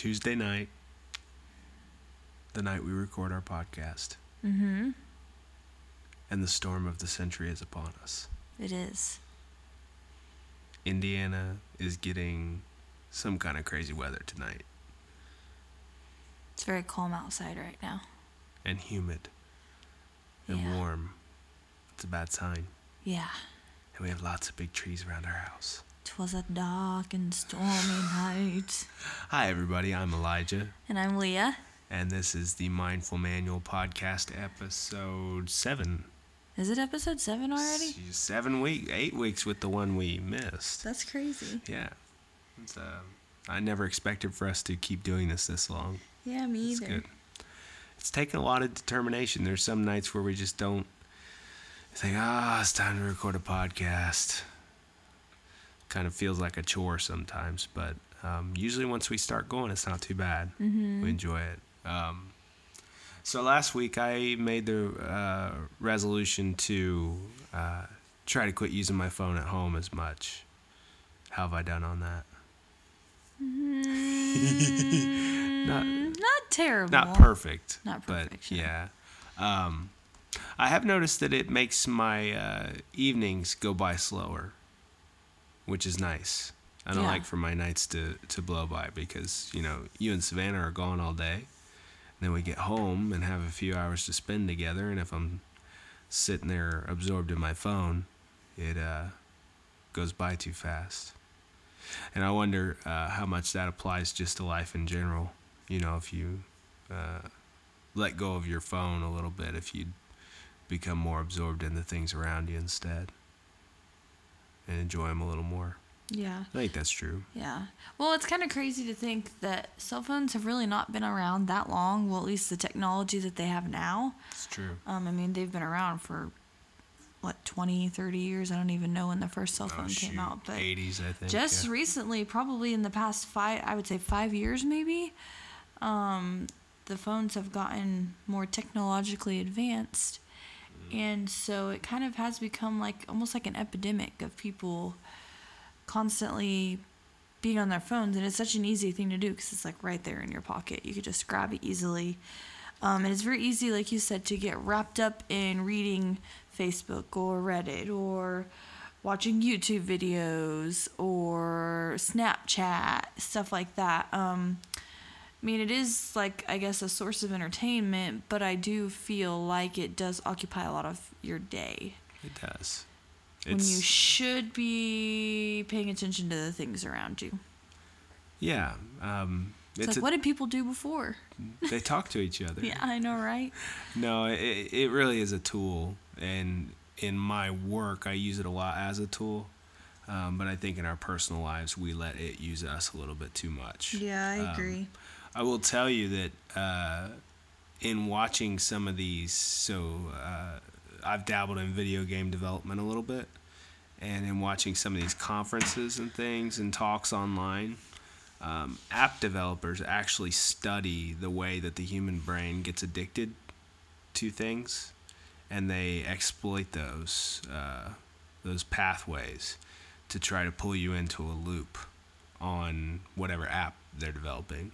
Tuesday night, the night we record our podcast, Mm-hmm. and the storm of the century is upon us. It is. Indiana is getting some kind of crazy weather tonight It's very calm outside right now. and humid and Yeah. warm. It's a bad sign. Yeah. And we have lots of big trees around our house. 'Twas a dark and stormy night. Hi, everybody. I'm Elijah, And I'm Leah. and this is the Mindful Manual Podcast, episode seven. Is it episode seven already? Seven week, eight weeks with the one we missed. That's crazy. Yeah. It's, uh, I never expected for us to keep doing this this long. Yeah, me It's either. good. It's taken a lot of determination. There's some nights where we just don't think, ah, it's time to record a podcast. Kind of feels like a chore sometimes, but um, usually once we start going, it's not too bad. Mm-hmm. We enjoy it. Um, so last week I made the uh, resolution to uh, try to quit using my phone at home as much. How have I done on that? Not- Not terrible. not perfect Not but perfect, yeah. yeah um i have noticed that it makes my uh, evenings go by slower which is nice. I don't Yeah. like for my nights to to blow by because you know you and savannah are gone all day. Then we get home and have a few hours to spend together and if i'm sitting there absorbed in my phone it uh goes by too fast. And i wonder uh, how much that applies just to life in general. You know if you uh, let go of your phone a little bit if you become more absorbed in the things around you instead and enjoy them a little more. Yeah. I think that's true. Yeah. Well, it's kind of crazy to think that cell phones have really not been around that long. Well, at least the technology that they have now. It's true. Um, I mean, they've been around for what 20, 30 years. I don't even know when the first cell phone came out, but 80s, I think. just yeah. recently, probably in the past five, I would say five years maybe, um, the phones have gotten more technologically advanced. And so it kind of has become like almost like an epidemic of people constantly being on their phones. And it's such an easy thing to do because it's like right there in your pocket. You could just grab it easily. Um, and it's very easy, like you said, to get wrapped up in reading Facebook or Reddit or watching YouTube videos or Snapchat, stuff like that. Um, I mean, it is like, I guess, a source of entertainment, but I do feel like it does occupy a lot of your day It does. when It's, you should be paying attention to the things around you. yeah. Um, It's, it's like, a- what did people do before? they talk to each other. Yeah, I know, right? No, it, it really is a tool. And in my work, I use it a lot as a tool. Um, but I think in our personal lives, we let it use us a little bit too much. Yeah, I Um, agree. I will tell you that uh, in watching some of these, so uh, I've dabbled in video game development a little bit, and in watching some of these conferences and things and talks online, um, app developers actually study the way that the human brain gets addicted to things, and they exploit those uh, those pathways to try to pull you into a loop on whatever app they're developing,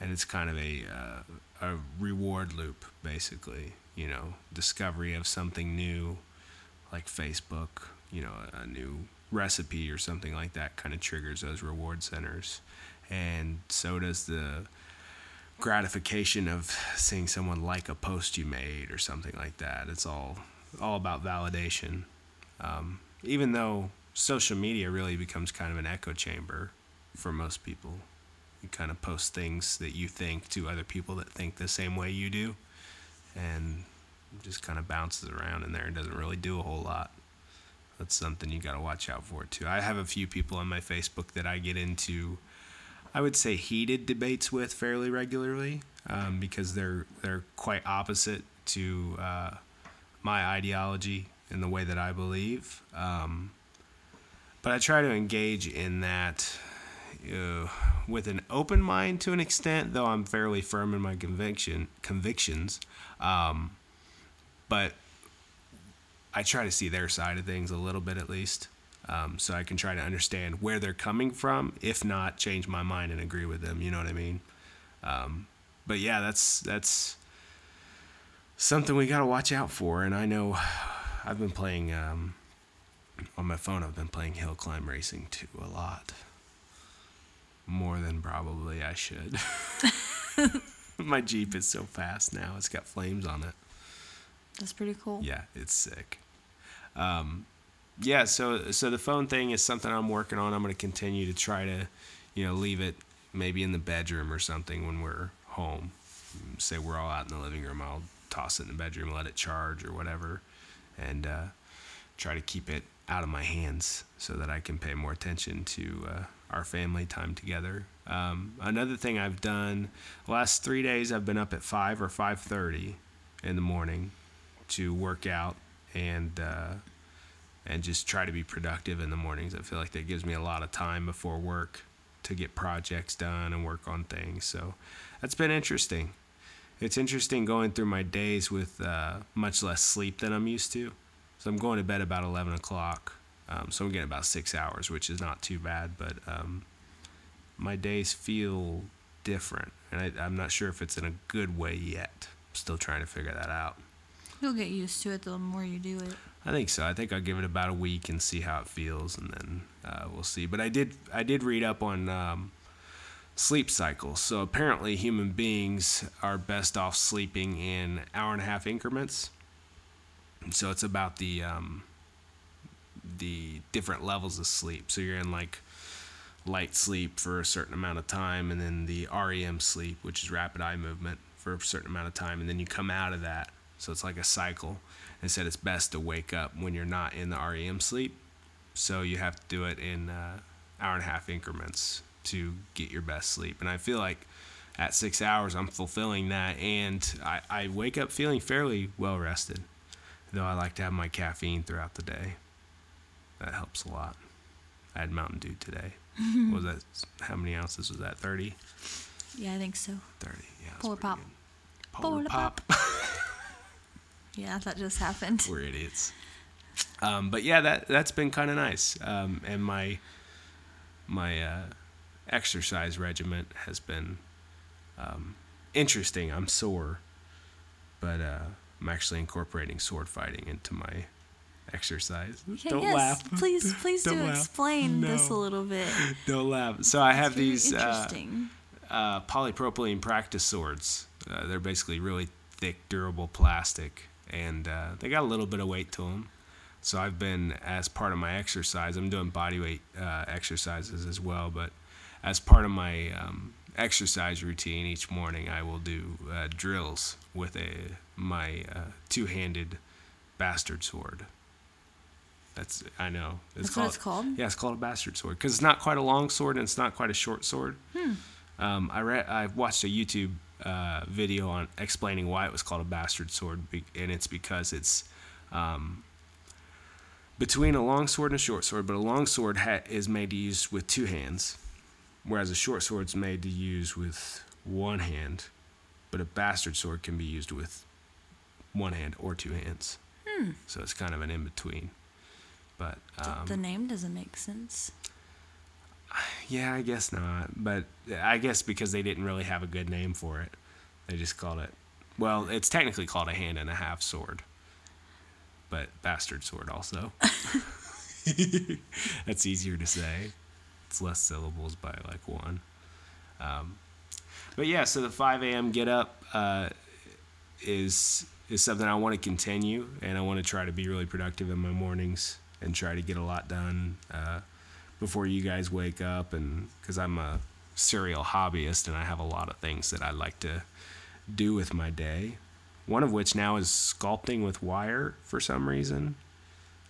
and it's kind of a uh, a reward loop basically. You know, discovery of something new, like Facebook. You know, a, new recipe or something like that kind of triggers those reward centers, and so does the gratification of seeing someone like a post you made or something like that. It's all all about validation. Um, even though social media really becomes kind of an echo chamber for most people. You kind of post things that you think to other people that think the same way you do, and just kind of bounces around in there and doesn't really do a whole lot. That's something you got to watch out for too. I have a few people on my Facebook that I get into, I would say, heated debates with fairly regularly um, because they're they're quite opposite to uh, my ideology and the way that I believe. Um, but I try to engage in that uh, with an open mind to an extent, though I'm fairly firm in my conviction convictions. Um, but I try to see their side of things a little bit at least, um, so I can try to understand where they're coming from. If not, change my mind and agree with them. You know what I mean? Um, but yeah, that's that's something we got to watch out for. And I know I've been playing um, on my phone. I've been playing Hill Climb Racing 2 a lot, more than probably I should. my Jeep is so fast now; it's got flames on it. That's pretty cool. Yeah, it's sick. Um, yeah, so so the phone thing is something I'm working on. I'm going to continue to try to, you know, leave it maybe in the bedroom or something when we're home. Say we're all out in the living room, I'll toss it in the bedroom, let it charge or whatever, and uh, try to keep it out of my hands so that I can pay more attention to uh, our family time together. Um, another thing I've done last three days, I've been up at five or five thirty in the morning to work out and uh, and just try to be productive in the mornings. I feel like that gives me a lot of time before work to get projects done and work on things. So that's been interesting. It's interesting going through my days with uh, much less sleep than I'm used to. So I'm going to bed about 11 o'clock. Um, so I'm getting about six hours, which is not too bad. But um, my days feel different. And I, I'm not sure if it's in a good way yet. I'm still trying to figure that out. You'll get used to it the more you do it. I think so. I think I'll give it about a week and see how it feels, and then uh, we'll see. But I did I did read up on um, sleep cycles. So apparently, human beings are best off sleeping in hour and a half increments. So it's about the um, the different levels of sleep. So you're in like light sleep for a certain amount of time, and then the REM sleep, which is rapid eye movement, for a certain amount of time, and then you come out of that. So it's like a cycle and said it's best to wake up when you're not in the REM sleep. So you have to do it in uh, hour and a half increments to get your best sleep. And I feel like at six hours, I'm fulfilling that, and I, I wake up feeling fairly well rested. Though I like to have my caffeine throughout the day. That helps a lot. I had Mountain Dew today. was that? How many ounces was that? 30? Yeah, I think so. 30, yeah. Polar Pop. Polar Polar Pop. Yeah, that just happened. We're idiots. Um, but yeah, that that's been kind of nice. Um, and my my uh, exercise regiment has been um, interesting. I'm sore, but uh, I'm actually incorporating sword fighting into my exercise. Okay, Don't yes, laugh. please, please do Don't laugh. explain this a little bit. Don't laugh. So I have these uh, uh, polypropylene practice swords. Uh, they're basically really thick, durable plastic, and uh, they got a little bit of weight to them. So I've been, as part of my exercise, I'm doing body weight uh, exercises as well, but as part of my um, exercise routine each morning, I will do uh, drills with a my uh, two-handed bastard sword. That's I know. That's what it's called? Yeah, it's called a bastard sword because it's not quite a long sword and it's not quite a short sword. Um, I read, I watched a YouTube uh, video on explaining why it was called a bastard sword, be- and it's because it's um, between a long sword and a short sword. But a long sword ha- is made to use with two hands, whereas a short sword's made to use with one hand. But a bastard sword can be used with one hand or two hands. So it's kind of an in between. But um, the name doesn't make sense. yeah, I guess not. But I guess because they didn't really have a good name for it, they just called it. Well, it's technically called a hand and a half sword, but bastard sword also. That's easier to say. It's less syllables by like one. Um, but yeah, so the 5 a.m. get up uh, is is something I want to continue, and I want to try to be really productive in my mornings and try to get a lot done uh, before you guys wake up. And because I'm a serial hobbyist, and I have a lot of things that I like to do with my day. One of which now is sculpting with wire for some reason.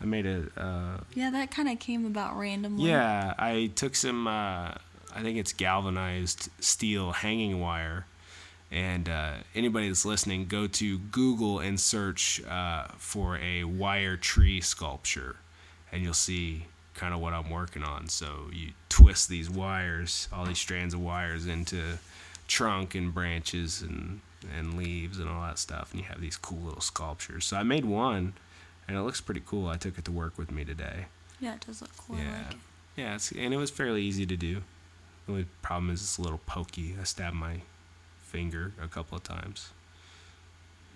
I made a uh, Yeah, that kind of came about randomly. yeah, I took some. Uh, I think it's galvanized steel hanging wire. And uh, anybody that's listening, go to Google and search uh, for a wire tree sculpture, and you'll see kind of what I'm working on. So you twist these wires, all these strands of wires, into trunk and branches and and leaves and all that stuff, and you have these cool little sculptures. So I made one, and it looks pretty cool. I took it to work with me today. Yeah, it does look cool. Yeah, like it. yeah, it's, and it was fairly easy to do. The only problem is it's a little pokey. I stabbed my finger a couple of times.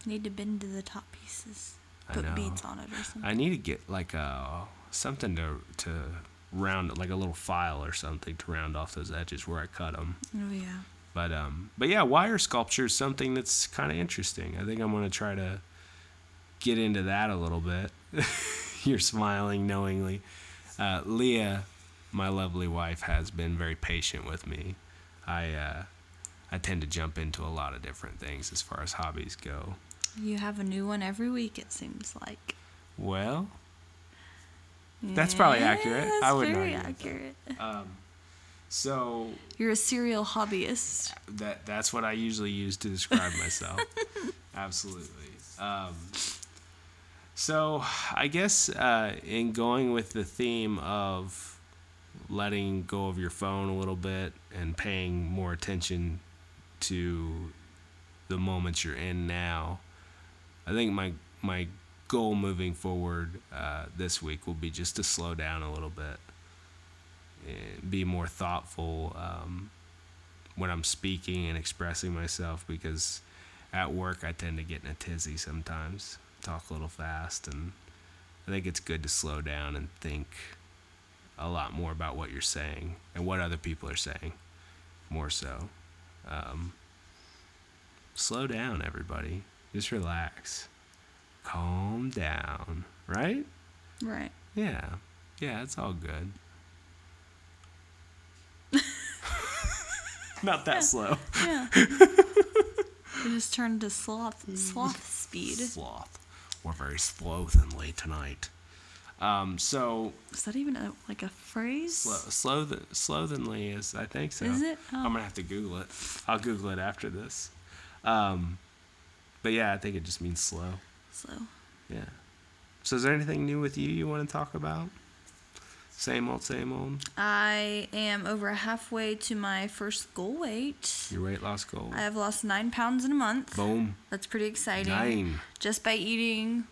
Need to bend to the top pieces. Put beads on it or something. I need to get like a something to to round like a little file or something to round off those edges where I cut them. oh yeah. But um, but yeah, wire sculpture is something that's kind of interesting. I think I'm gonna try to get into that a little bit. You're smiling knowingly. Uh, Leah, my lovely wife, has been very patient with me. I uh, I tend to jump into a lot of different things as far as hobbies go. You have a new one every week. It seems like. Well, That's probably accurate. Yeah, I wouldn't very accurate. um, so You're a serial hobbyist. that that's what I usually use to describe myself. Absolutely. Um, so I guess uh, in going with the theme of letting go of your phone a little bit and paying more attention to the moments you're in now, I think my my goal moving forward uh, this week will be just to slow down a little bit, and be more thoughtful. Um, when I'm speaking and expressing myself because at work I tend to get in a tizzy sometimes, talk a little fast, and I think it's good to slow down and think a lot more about what you're saying and what other people are saying, more so. Um, slow down, everybody. Just relax. Calm down, right? Right. Yeah. Yeah, it's all good. Not that slow. Yeah. it just turned to sloth sloth speed. Sloth. We're very slothenly tonight. Um, so Is that even a, like a phrase? slow, slow, slothenly is, I think so. Is it? I'm Oh. gonna have to Google it. I'll Google it after this. Um, but yeah, I think it just means slow. Slow. Yeah. So is there anything new with you you want to talk about? Same old, same old. I am over halfway to my first goal weight. Your weight loss goal. I have lost nine pounds in a month. Boom. That's pretty exciting. Nine. Just by eating,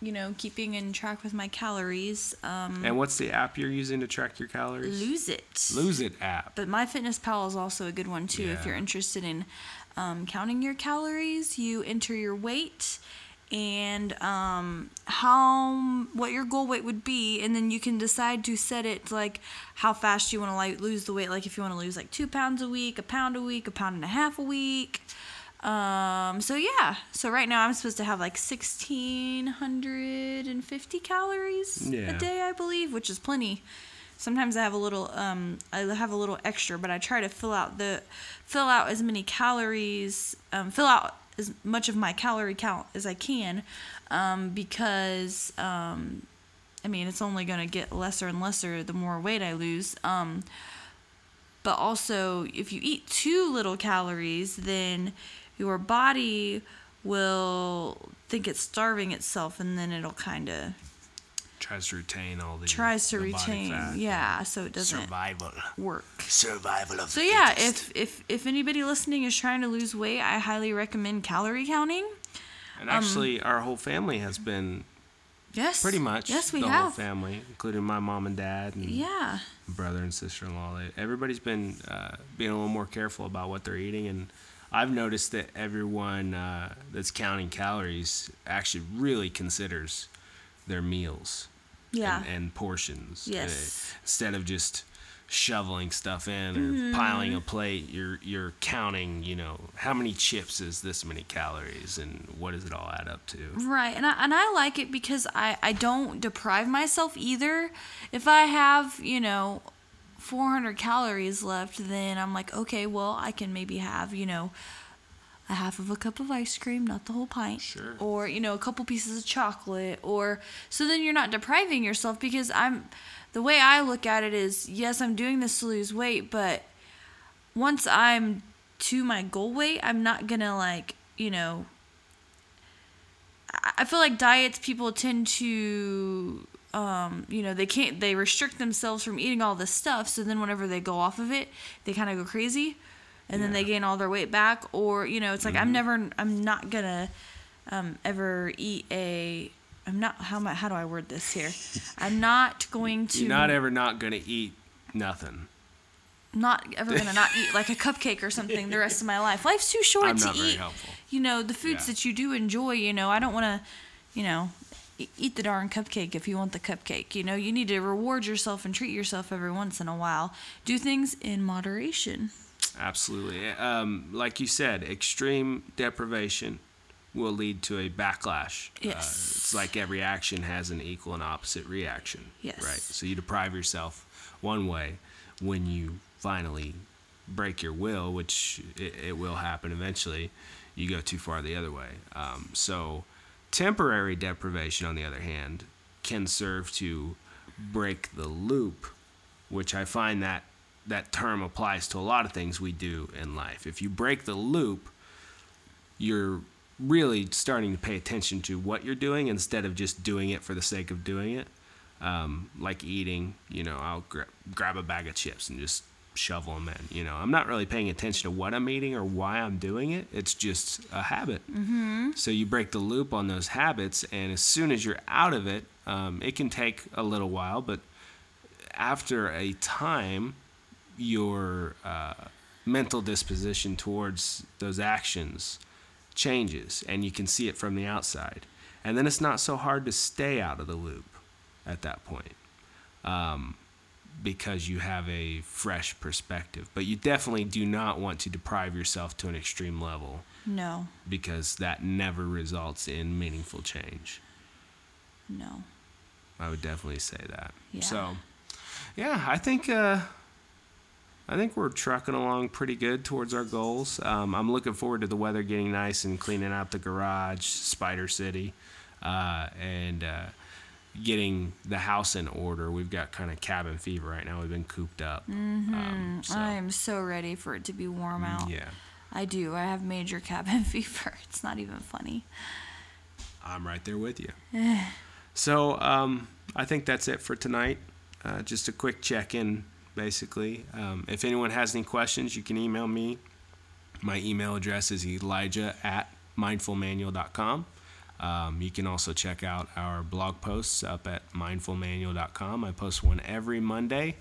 you know, keeping in track with my calories. Um, And what's the app you're using to track your calories? lose it. Lose It app. But MyFitnessPal is also a good one too. If you're interested in um, counting your calories, you enter your weight and um, how what your goal weight would be, and then you can decide to set it like how fast you want to like lose the weight. Like if you want to lose like two pounds a week, a pound a week, a pound and a half a week. Um, so yeah, so right now I'm supposed to have like 1650 calories Yeah. a day, I believe, which is plenty. Sometimes I have a little, um, I have a little extra, but I try to fill out the, fill out as many calories, um, fill out as much of my calorie count as I can, um, because, um, I mean, it's only gonna get lesser and lesser the more weight I lose. Um, but also, if you eat too little calories, then your body will think it's starving itself, and then it'll kind of Tries to retain all the tries to the retain. Yeah, so it doesn't Survival. work. Survival of So yeah, fittest. if if if anybody listening is trying to lose weight, I highly recommend calorie counting. and actually our whole family has been Yes, pretty much Yes, we the whole have. family, including my mom and dad and Yeah, brother and sister-in-law. Everybody's been uh, being a little more careful about what they're eating, and I've noticed that everyone uh, that's counting calories actually really considers their meals yeah, and, and portions. Uh, Yes. instead of just shoveling stuff in or Mm-hmm. piling a plate, you're you're counting. You know how many chips is this many calories, and what does it all add up to? right. And I and I like it because I I don't deprive myself either. If I have you know. 400 calories left, then I'm like, okay, well, I can maybe have, you know, a half of a cup of ice cream, not the whole pint. Sure. Or, you know, a couple pieces of chocolate. Or, so then you're not depriving yourself because I'm, the way I look at it is, yes, I'm doing this to lose weight, but once I'm to my goal weight, I'm not gonna like, you know, I- I feel like diets people tend to um, you know, they can't they restrict themselves from eating all this stuff, so then whenever they go off of it, they kind of go crazy and then they gain all their weight back or, you know, it's like Mm-hmm. I'm never I'm not to um, ever eat a I'm not how am I, how do I word this here? I'm not going to You're not ever not gonna eat nothing. not ever gonna not eat like a cupcake or something the rest of my life. Life's too short I'm to very eat. helpful. You know the foods Yeah. that you do enjoy. You know I don't want to, you know, eat the darn cupcake if you want the cupcake. You know you need to reward yourself and treat yourself every once in a while. Do things in moderation. Absolutely. Um, like you said, extreme deprivation will lead to a backlash. Uh, Yes. it's like every action has an equal and opposite reaction. Yes. Right. So you deprive yourself one way when you finally break your will, which it, it will happen eventually, you go too far the other way. Um, so temporary deprivation, on the other hand, can serve to break the loop which I find that that term applies to a lot of things we do in life. If you break the loop, you're really starting to pay attention to what you're doing instead of just doing it for the sake of doing it. Um, like eating, you know, I'll gra- grab a bag of chips and just shovel them in. You know, I'm not really paying attention to what I'm eating or why I'm doing it. It's just a habit. Mm-hmm. So you break the loop on those habits, and as soon as you're out of it, um, it can take a little while, but after a time, your uh, mental disposition towards those actions changes, and you can see it from the outside. And then it's not so hard to stay out of the loop at that point um, because you have a fresh perspective. But you definitely do not want to deprive yourself to an extreme level No, because that never results in meaningful change. no. I would definitely say that. Yeah. So, yeah, I think uh, I think we're trucking along pretty good towards our goals. Um, I'm looking forward to the weather getting nice and cleaning out the garage, Spider City, uh, and uh, getting the house in order. We've got kind of cabin fever right now. We've been cooped up. Um, so, I am so ready for it to be warm out. yeah, I do. I have major cabin fever. It's not even funny. I'm right there with you. so um, I think that's it for tonight. Uh, just a quick check in, basically. Um, if anyone has any questions, you can email me. My email address is elijah at mindfulmanual.com. Um, you can also check out our blog posts up at mindfulmanual.com. I post one every Monday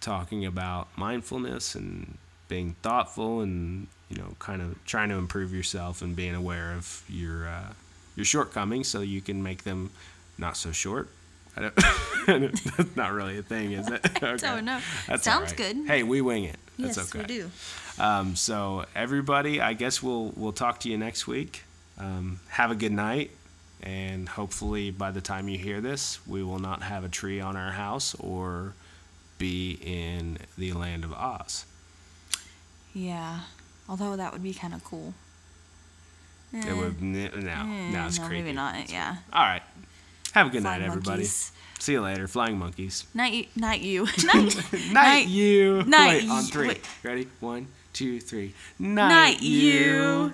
talking about mindfulness and being thoughtful and you know kind of trying to improve yourself and being aware of your uh, your shortcomings so you can make them not so short. I don't, that's not really a thing, is it? Okay. don't know. That's Sounds good. Hey, we wing it. That's yes, okay. we do. Um, so everybody, I guess we'll we'll talk to you next week. Um, have a good night, and hopefully by the time you hear this, we will not have a tree on our house or be in the land of Oz. Yeah. Although that would be kind of cool. It would n- no, Eh, no, it's no, creepy. maybe not. Yeah. All right. Have a good Flying night, everybody. monkeys. See you later, flying monkeys. Night, you- night you. night, Night, you. night Wait, on three. wait. Ready? One, two, three. night you.